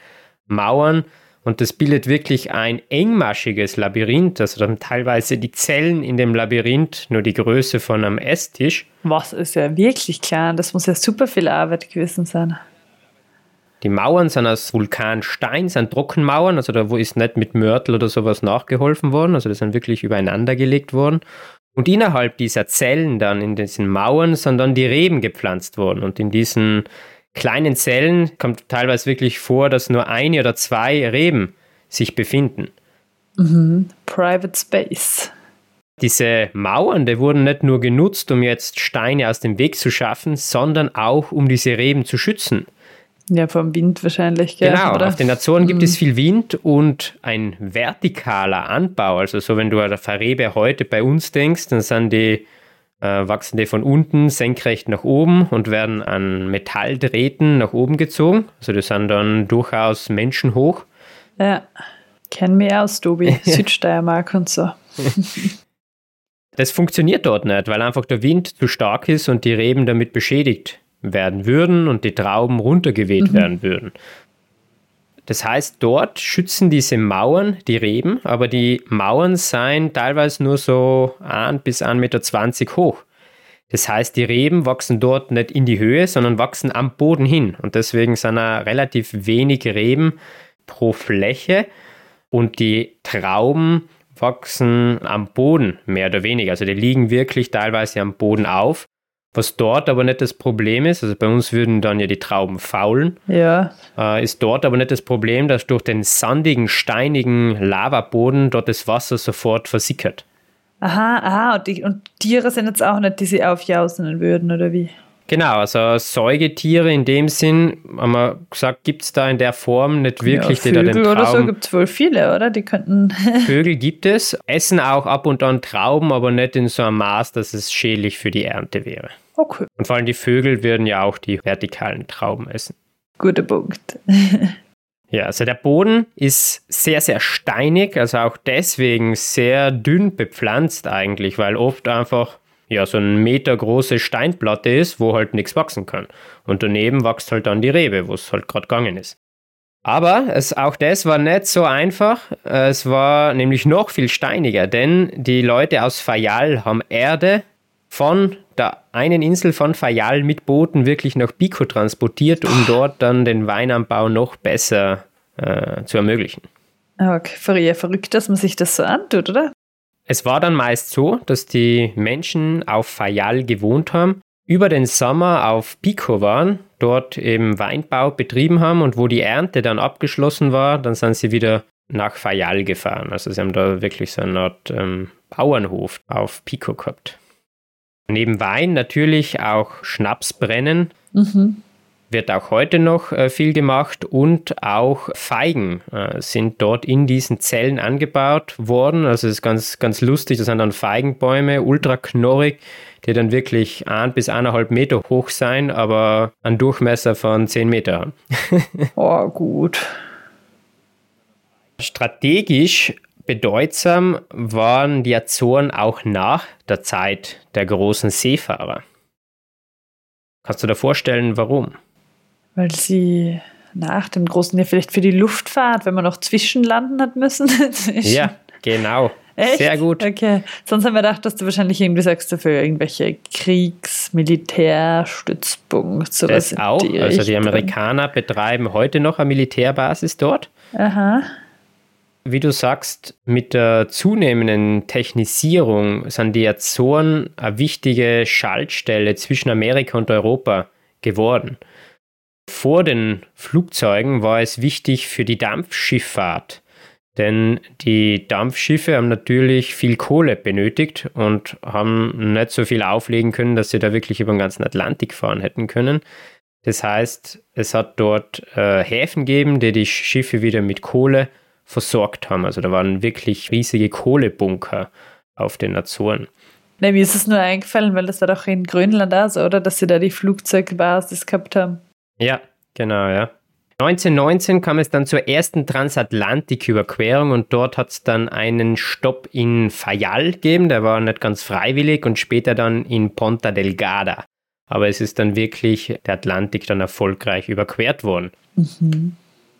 Mauern. Und das bildet wirklich ein engmaschiges Labyrinth. Also dann teilweise die Zellen in dem Labyrinth nur die Größe von einem Esstisch. Was ist ja wirklich klein? Das muss ja super viel Arbeit gewesen sein. Die Mauern sind aus Vulkanstein, sind Trockenmauern, also da wo ist nicht mit Mörtel oder sowas nachgeholfen worden, also die sind wirklich übereinander gelegt worden. Und innerhalb dieser Zellen dann, in diesen Mauern, sind dann die Reben gepflanzt worden. Und in diesen kleinen Zellen kommt teilweise wirklich vor, dass nur eine oder zwei Reben sich befinden. Mhm. Private Space. Diese Mauern, die wurden nicht nur genutzt, um jetzt Steine aus dem Weg zu schaffen, sondern auch um diese Reben zu schützen. Ja, vom Wind wahrscheinlich. Gell? Genau, Oder? auf den Azoren gibt mhm. es viel Wind und ein vertikaler Anbau. Also so, wenn du an der Verrebe heute bei uns denkst, dann sind die, äh, wachsen die von unten senkrecht nach oben und werden an Metalldrähten nach oben gezogen. Also die sind dann durchaus menschenhoch. Ja, kennen wir aus, Tobi. (laughs) Südsteiermark und so. (laughs) Das funktioniert dort nicht, weil einfach der Wind zu stark ist und die Reben damit beschädigt werden würden und die Trauben runtergeweht mhm. werden würden. Das heißt, dort schützen diese Mauern die Reben, aber die Mauern seien teilweise nur so 1 bis 1,20 Meter hoch. Das heißt, die Reben wachsen dort nicht in die Höhe, sondern wachsen am Boden hin. Und deswegen sind da relativ wenig Reben pro Fläche und die Trauben wachsen am Boden mehr oder weniger. Also die liegen wirklich teilweise am Boden auf Was dort aber nicht das Problem ist, also bei uns würden dann ja die Trauben faulen, ja. äh, ist dort aber nicht das Problem, dass durch den sandigen, steinigen Lavaboden dort das Wasser sofort versickert. Aha, aha, und, die, und Tiere sind jetzt auch nicht, die sie aufjausen würden, oder wie? Genau, also Säugetiere in dem Sinn, haben wir gesagt, gibt es da in der Form nicht wirklich, ja, die da den Traum... oder so gibt es wohl viele, oder? Die könnten... (laughs) Vögel gibt es, essen auch ab und an Trauben, aber nicht in so einem Maß, dass es schädlich für die Ernte wäre. Okay. Und vor allem die Vögel würden ja auch die vertikalen Trauben essen. Guter Punkt. (laughs) ja, also der Boden ist sehr, sehr steinig, also auch deswegen sehr dünn bepflanzt eigentlich, weil oft einfach ja so ein Meter große Steinplatte ist, wo halt nichts wachsen kann. Und daneben wächst halt dann die Rebe, wo es halt gerade gegangen ist. Aber es, auch das war nicht so einfach. Es war nämlich noch viel steiniger, denn die Leute aus Fayal haben Erde von der einen Insel von Fayal mit Booten wirklich nach Pico transportiert, um dort dann den Weinanbau noch besser äh, zu ermöglichen. Okay, verrückt, dass man sich das so antut, oder? Es war dann meist so, dass die Menschen auf Fayal gewohnt haben, über den Sommer auf Pico waren, dort eben Weinbau betrieben haben und wo die Ernte dann abgeschlossen war, dann sind sie wieder nach Fayal gefahren. Also sie haben da wirklich so eine Art ähm, Bauernhof auf Pico gehabt. Neben Wein natürlich auch Schnaps brennen. Mhm wird auch heute noch äh, viel gemacht und auch Feigen äh, sind dort in diesen Zellen angebaut worden. Also es ist ganz, ganz lustig, das sind dann Feigenbäume, ultra knorrig, die dann wirklich ein bis eineinhalb Meter hoch sein, aber einen Durchmesser von zehn Meter haben. (laughs) oh, gut. Strategisch bedeutsam waren die Azoren auch nach der Zeit der großen Seefahrer. Kannst du dir vorstellen, warum? Weil sie nach dem großen, ja, vielleicht für die Luftfahrt, wenn man noch zwischenlanden hat müssen. (laughs) ja, genau. Echt? Sehr gut. Okay. Sonst haben wir gedacht, dass du wahrscheinlich irgendwie sagst, für irgendwelche Kriegs-, Militärstützpunkte, sowas. Das auch. Die also die Amerikaner betreiben heute noch eine Militärbasis dort. Aha. Wie du sagst, mit der zunehmenden Technisierung sind die Azoren eine wichtige Schaltstelle zwischen Amerika und Europa geworden. Vor den Flugzeugen war es wichtig für die Dampfschifffahrt, denn die Dampfschiffe haben natürlich viel Kohle benötigt und haben nicht so viel auflegen können, dass sie da wirklich über den ganzen Atlantik fahren hätten können. Das heißt, es hat dort äh, Häfen gegeben, die die Schiffe wieder mit Kohle versorgt haben. Also da waren wirklich riesige Kohlebunker auf den Azoren. Nee, mir ist es nur eingefallen, weil das war doch in Grönland auch so, oder? Dass sie da die Flugzeugbasis gehabt haben. Ja, genau, ja. 1919 kam es dann zur ersten Transatlantiküberquerung und dort hat es dann einen Stopp in Fayal gegeben, der war nicht ganz freiwillig und später dann in Ponta Delgada. Aber es ist dann wirklich der Atlantik dann erfolgreich überquert worden. Mhm.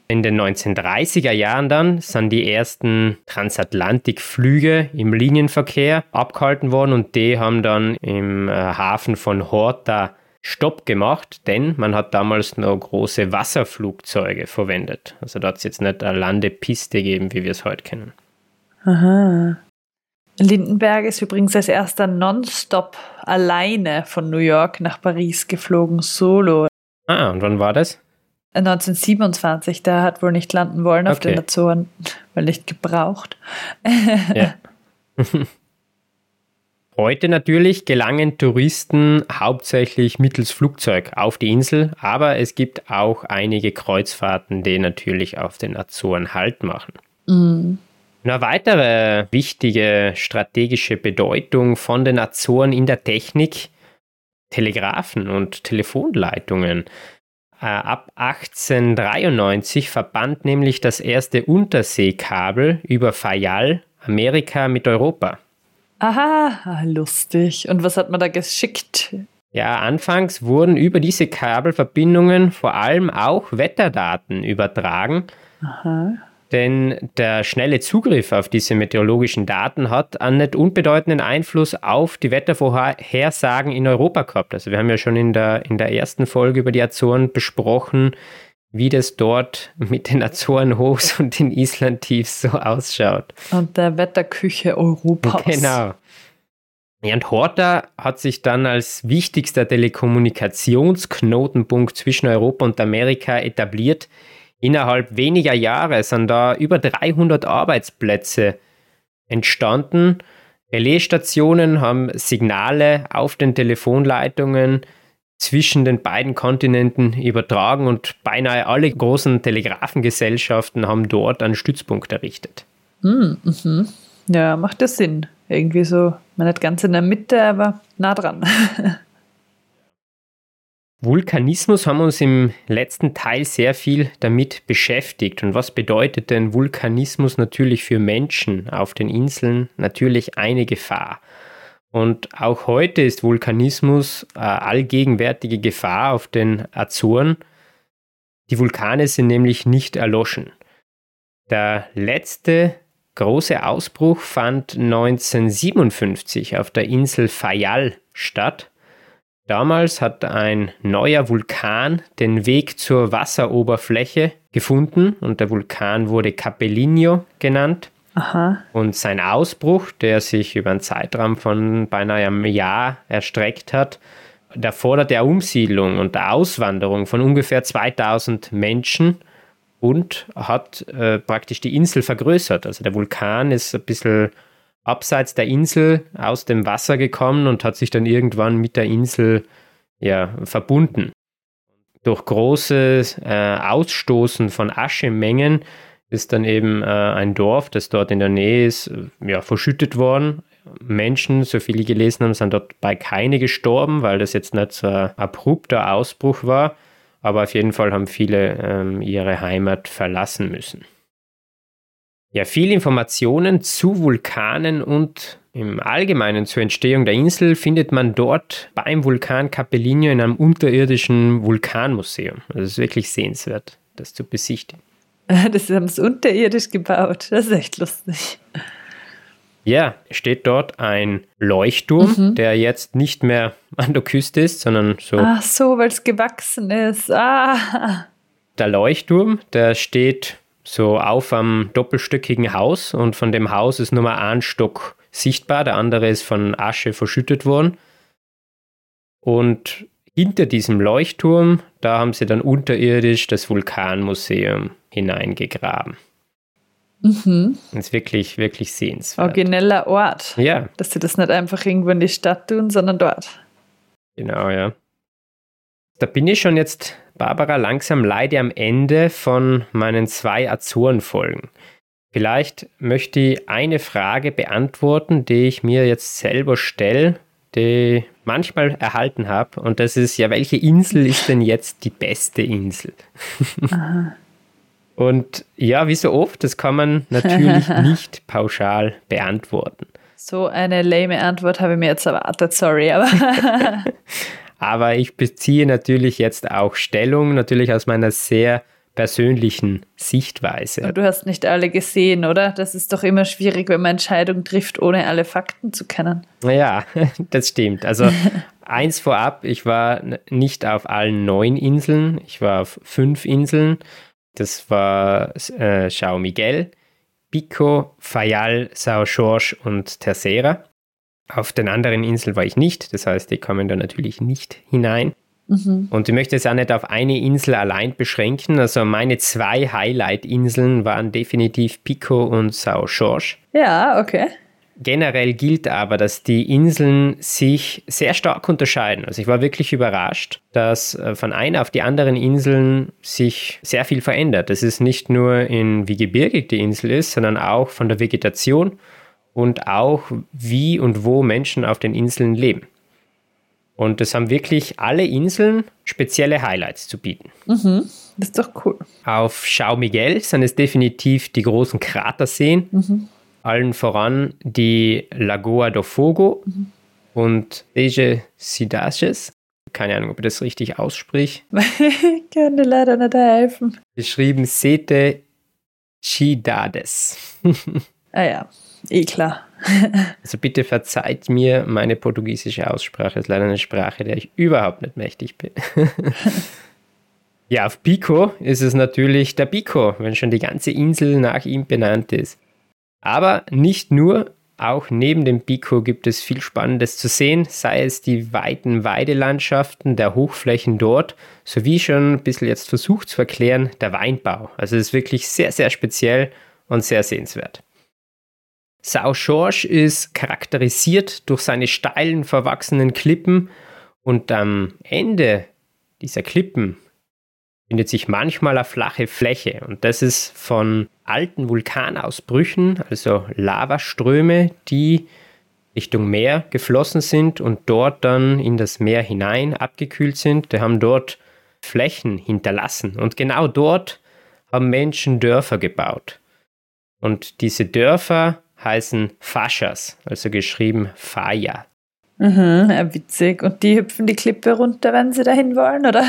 In den 1930er Jahren dann sind die ersten Transatlantikflüge im Linienverkehr abgehalten worden und die haben dann im äh, Hafen von Horta Stopp gemacht, denn man hat damals noch große Wasserflugzeuge verwendet. Also da hat es jetzt nicht eine Landepiste gegeben, wie wir es heute kennen. Aha. Lindenberg ist übrigens als erster Nonstop alleine von New York nach Paris geflogen, solo. Ah, und wann war das? 1927, da hat wohl nicht landen wollen auf okay. den Azoren, weil nicht gebraucht. Ja. (laughs) Heute natürlich gelangen Touristen hauptsächlich mittels Flugzeug auf die Insel, aber es gibt auch einige Kreuzfahrten, die natürlich auf den Azoren Halt machen. Mhm. Eine weitere wichtige strategische Bedeutung von den Azoren in der Technik, Telegraphen und Telefonleitungen. Äh, ab 1893 verband nämlich das erste Unterseekabel über Fayal Amerika mit Europa. Aha, lustig. Und was hat man da geschickt? Ja, anfangs wurden über diese Kabelverbindungen vor allem auch Wetterdaten übertragen. Aha. Denn der schnelle Zugriff auf diese meteorologischen Daten hat einen nicht unbedeutenden Einfluss auf die Wettervorhersagen in Europa gehabt. Also wir haben ja schon in der, in der ersten Folge über die Azoren besprochen, wie das dort mit den Azorenhochs und den Islandtiefs so ausschaut. Und der Wetterküche Europas. Genau. Ja, und Horta hat sich dann als wichtigster Telekommunikationsknotenpunkt zwischen Europa und Amerika etabliert. Innerhalb weniger Jahre sind da über 300 Arbeitsplätze entstanden. Relaisstationen haben Signale auf den Telefonleitungen zwischen den beiden Kontinenten übertragen und beinahe alle großen Telegrafengesellschaften haben dort einen Stützpunkt errichtet. Mm, mhm. Ja, macht das Sinn. Irgendwie so, man nicht ganz in der Mitte, aber nah dran. (laughs) Vulkanismus haben wir uns im letzten Teil sehr viel damit beschäftigt. Und was bedeutet denn Vulkanismus natürlich für Menschen auf den Inseln? Natürlich eine Gefahr. Und auch heute ist Vulkanismus eine allgegenwärtige Gefahr auf den Azoren. Die Vulkane sind nämlich nicht erloschen. Der letzte große Ausbruch fand 1957 auf der Insel Fayal statt. Damals hat ein neuer Vulkan den Weg zur Wasseroberfläche gefunden und der Vulkan wurde Capellino genannt. Aha. Und sein Ausbruch, der sich über einen Zeitraum von beinahe einem Jahr erstreckt hat, der fordert der Umsiedlung und der Auswanderung von ungefähr 2000 Menschen und hat äh, praktisch die Insel vergrößert. Also der Vulkan ist ein bisschen abseits der Insel aus dem Wasser gekommen und hat sich dann irgendwann mit der Insel ja, verbunden. Durch großes äh, Ausstoßen von Aschemengen ist dann eben äh, ein Dorf, das dort in der Nähe ist, ja, verschüttet worden. Menschen, so viele gelesen haben, sind dort bei keine gestorben, weil das jetzt nicht so ein abrupter Ausbruch war. Aber auf jeden Fall haben viele ähm, ihre Heimat verlassen müssen. Ja, viele Informationen zu Vulkanen und im Allgemeinen zur Entstehung der Insel findet man dort beim Vulkan Capellino in einem unterirdischen Vulkanmuseum. Also es ist wirklich sehenswert, das zu besichtigen. (laughs) Das haben sie unterirdisch gebaut. Das ist echt lustig. Ja, steht dort ein Leuchtturm, mhm. der jetzt nicht mehr an der Küste ist, sondern so. Ach so, weil es gewachsen ist. Ah. Der Leuchtturm, der steht so auf am doppelstöckigen Haus und von dem Haus ist nur mal ein Stock sichtbar, der andere ist von Asche verschüttet worden. Und hinter diesem Leuchtturm, da haben sie dann unterirdisch das Vulkanmuseum hineingegraben. Mhm. Das ist wirklich, wirklich sehenswert. Origineller Ort. Ja. Dass sie das nicht einfach irgendwo in die Stadt tun, sondern dort. Genau, ja. Da bin ich schon jetzt, Barbara, langsam leider am Ende von meinen zwei Azoren-Folgen. Vielleicht möchte ich eine Frage beantworten, die ich mir jetzt selber stelle, die manchmal erhalten habe. Und das ist ja, welche Insel ist denn jetzt die beste Insel? Aha. Und ja, wie so oft, das kann man natürlich (laughs) nicht pauschal beantworten. So eine lame Antwort habe ich mir jetzt erwartet, sorry, aber. (laughs) aber ich beziehe natürlich jetzt auch Stellung, natürlich aus meiner sehr persönlichen Sichtweise. du hast nicht alle gesehen, oder? Das ist doch immer schwierig, wenn man Entscheidungen trifft, ohne alle Fakten zu kennen. Ja, (laughs) das stimmt. Also (laughs) eins vorab, ich war nicht auf allen neun Inseln, ich war auf fünf Inseln das war äh, São Miguel, Pico, Fayal, São Jorge und Terceira. Auf den anderen Inseln war ich nicht, das heißt, die kommen da natürlich nicht hinein. Mhm. Und ich möchte es auch nicht auf eine Insel allein beschränken. Also meine zwei Highlight-Inseln waren definitiv Pico und São Jorge. Ja, okay. Generell gilt aber, dass die Inseln sich sehr stark unterscheiden. Also ich war wirklich überrascht, dass äh, von einer auf die anderen Inseln sich sehr viel verändert. Das ist nicht nur in wie gebirgig die Insel ist, sondern auch von der Vegetation und auch wie und wo Menschen auf den Inseln leben. Und es haben wirklich alle Inseln spezielle Highlights zu bieten. Mhm, das ist doch cool. Auf São Miguel sind es definitiv die großen Kraterseen. Mhm allen voran die Lagoa do Fogo mhm. und Deje Sidaches. Keine Ahnung, ob ich das richtig ausspricht. (laughs) ich kann dir leider nicht helfen. Geschrieben Sete Chidades. (laughs) ah ja, eh klar. (laughs) also bitte verzeiht mir meine portugiesische Aussprache. Das ist leider eine Sprache, der ich überhaupt nicht mächtig bin. (laughs) ja, auf Pico ist es natürlich der Pico, wenn schon die ganze Insel nach ihm benannt ist. Aber nicht nur auch neben dem Pico gibt es viel Spannendes zu sehen, sei es die weiten Weidelandschaften der Hochflächen dort, sowie schon ein bisschen jetzt versucht zu erklären, der Weinbau. Also es ist wirklich sehr, sehr speziell und sehr sehenswert. Sao George ist charakterisiert durch seine steilen, verwachsenen Klippen und am Ende dieser Klippen findet sich manchmal eine flache Fläche und das ist von alten Vulkanausbrüchen, also Lavaströme, die Richtung Meer geflossen sind und dort dann in das Meer hinein abgekühlt sind. Die haben dort Flächen hinterlassen und genau dort haben Menschen Dörfer gebaut. Und diese Dörfer heißen Faschas, also geschrieben Faya. Mhm, witzig. Und die hüpfen die Klippe runter, wenn sie dahin wollen, oder?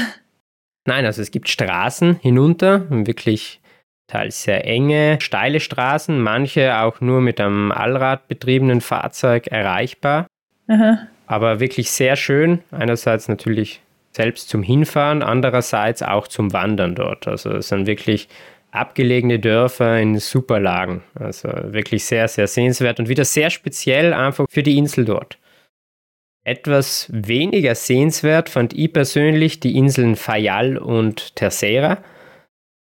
Nein, also es gibt Straßen hinunter, wirklich teils sehr enge, steile Straßen, manche auch nur mit einem Allrad betriebenen Fahrzeug erreichbar. Mhm. Aber wirklich sehr schön. Einerseits natürlich selbst zum Hinfahren, andererseits auch zum Wandern dort. Also es sind wirklich abgelegene Dörfer in super Lagen. Also wirklich sehr, sehr sehenswert und wieder sehr speziell einfach für die Insel dort. Etwas weniger sehenswert fand ich persönlich die Inseln Fayal und Terceira.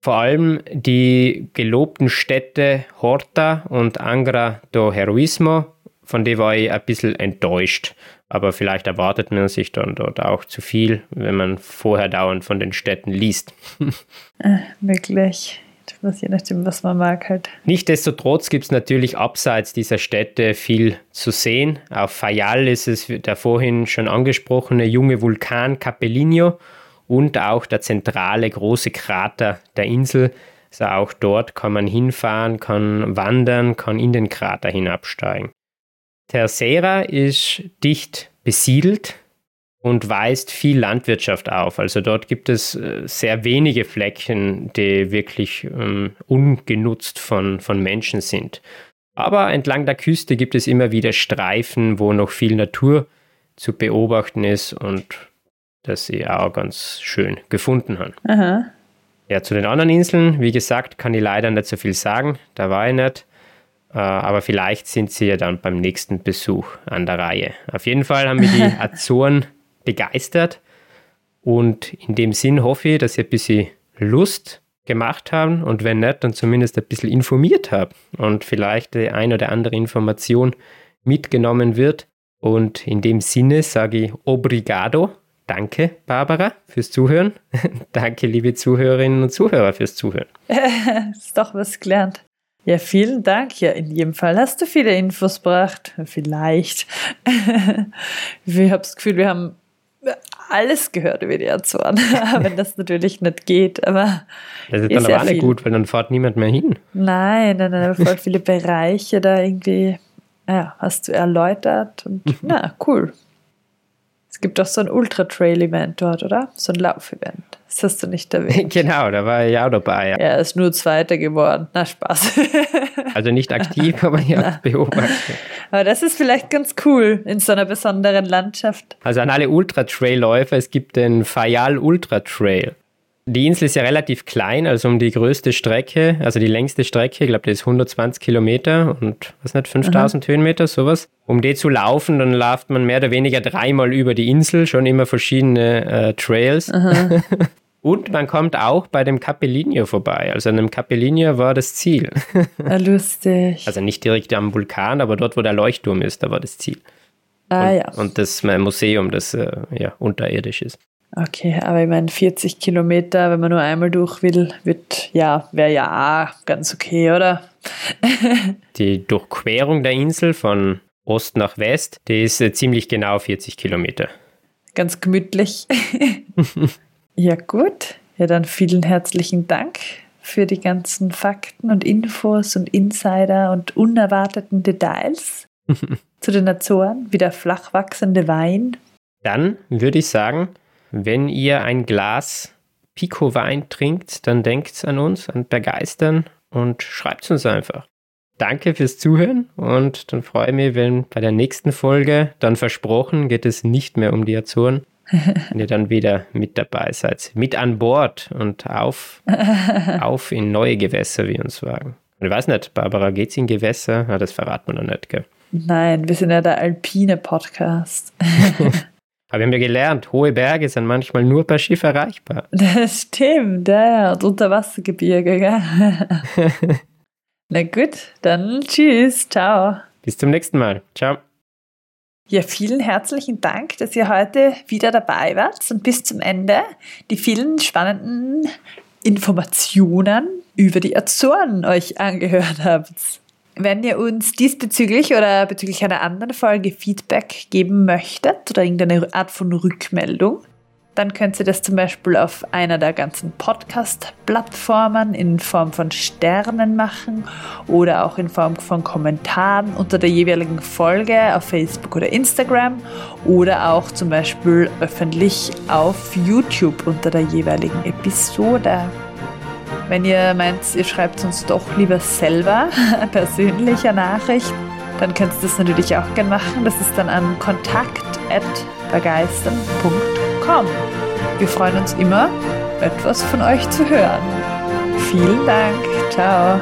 Vor allem die gelobten Städte Horta und Angra do Heroismo, von denen war ich ein bisschen enttäuscht. Aber vielleicht erwartet man sich dann dort auch zu viel, wenn man vorher dauernd von den Städten liest. äh, wirklich was je nachdem, was man mag halt. Nichtsdestotrotz gibt es natürlich abseits dieser Städte viel zu sehen. Auf Fayal ist es der vorhin schon angesprochene junge Vulkan Capellino und auch der zentrale große Krater der Insel. Also auch dort kann man hinfahren, kann wandern, kann in den Krater hinabsteigen. Tercera ist dicht besiedelt, und weist viel Landwirtschaft auf. Also dort gibt es äh, sehr wenige Flecken, die wirklich ähm, ungenutzt von, von Menschen sind. Aber entlang der Küste gibt es immer wieder Streifen, wo noch viel Natur zu beobachten ist und das ich auch ganz schön gefunden habe. Aha. Ja, zu den anderen Inseln, wie gesagt, kann ich leider nicht so viel sagen, da war ich nicht. Äh, aber vielleicht sind sie ja dann beim nächsten Besuch an der Reihe. Auf jeden Fall haben wir die (laughs) Azoren begeistert. Und in dem Sinn hoffe ich, dass ihr ein bisschen Lust gemacht haben und wenn nicht, dann zumindest ein bisschen informiert habt und vielleicht die ein oder andere Information mitgenommen wird. Und in dem Sinne sage ich Obrigado. Danke, Barbara, fürs Zuhören. (laughs) Danke, liebe Zuhörerinnen und Zuhörer, fürs Zuhören. (laughs) ist doch was gelernt. Ja, vielen Dank. Ja, in jedem Fall hast du viele Infos gebracht. Vielleicht. (laughs) ich habe das Gefühl, wir haben alles gehört über die Azoren, (laughs) wenn das natürlich nicht geht. Aber das ist dann aber auch nicht gut, weil dann fährt niemand mehr hin. Nein, nein, nein, voll viele Bereiche da irgendwie, ja, hast du erläutert und (laughs) na, cool. Es gibt auch so ein Ultra-Trail-Event dort, oder? So ein Laufevent. Das hast du nicht erwähnt. (laughs) genau, da war ich auch dabei. Ja. Er ist nur Zweiter geworden. Na, Spaß. (laughs) also nicht aktiv, aber ja, beobachtet. Aber das ist vielleicht ganz cool in so einer besonderen Landschaft. Also an alle Ultra-Trail-Läufer, es gibt den Fayal Ultra Trail. Die Insel ist ja relativ klein, also um die größte Strecke, also die längste Strecke, ich glaube, die ist 120 Kilometer und was nicht, 5000 Aha. Höhenmeter, sowas. Um die zu laufen, dann läuft man mehr oder weniger dreimal über die Insel, schon immer verschiedene äh, Trails. (laughs) und man kommt auch bei dem Capellino vorbei. Also an dem Capellino war das Ziel. (laughs) Ah, lustig. Also nicht direkt am Vulkan, aber dort, wo der Leuchtturm ist, da war das Ziel. Ah, und, ja. Und das Museum, das äh, ja unterirdisch ist. Okay, aber ich meine, 40 Kilometer, wenn man nur einmal durch will, wird, ja, wäre ja auch ganz okay, oder? (laughs) die Durchquerung der Insel von Ost nach West, die ist äh, ziemlich genau 40 Kilometer. Ganz gemütlich. (laughs) ja, gut. Ja, dann vielen herzlichen Dank für die ganzen Fakten und Infos und Insider und unerwarteten Details (laughs) zu den Azoren, wie der flach wachsende Wein. Dann würde ich sagen, wenn ihr ein Glas Pico-Wein trinkt, dann denkt an uns, an Begeistern und schreibt uns einfach. Danke fürs Zuhören und dann freue ich mich, wenn bei der nächsten Folge, dann versprochen, geht es nicht mehr um die Azoren, wenn ihr dann wieder mit dabei seid. Mit an Bord und auf, (laughs) auf in neue Gewässer wie uns wagen. ich weiß nicht, Barbara, geht's in Gewässer? Ja, das verraten wir noch nicht, gell? Nein, wir sind ja der alpine Podcast. (laughs) Aber wir haben ja gelernt, hohe Berge sind manchmal nur per Schiff erreichbar. Das stimmt, ja, und Unterwassergebirge, gell? (laughs) Na gut, dann tschüss, ciao. Bis zum nächsten Mal. Ciao. Ja, vielen herzlichen Dank, dass ihr heute wieder dabei wart und bis zum Ende die vielen spannenden Informationen über die Azoren euch angehört habt. Wenn ihr uns diesbezüglich oder bezüglich einer anderen Folge Feedback geben möchtet oder irgendeine Art von Rückmeldung, dann könnt ihr das zum Beispiel auf einer der ganzen Podcast-Plattformen in Form von Sternen machen oder auch in Form von Kommentaren unter der jeweiligen Folge auf Facebook oder Instagram oder auch zum Beispiel öffentlich auf YouTube unter der jeweiligen Episode. Wenn ihr meint, ihr schreibt uns doch lieber selber (laughs) persönliche Nachricht, dann könnt ihr das natürlich auch gerne machen. Das ist dann an kontakt.begeistern.com. Wir freuen uns immer, etwas von euch zu hören. Vielen Dank. Ciao.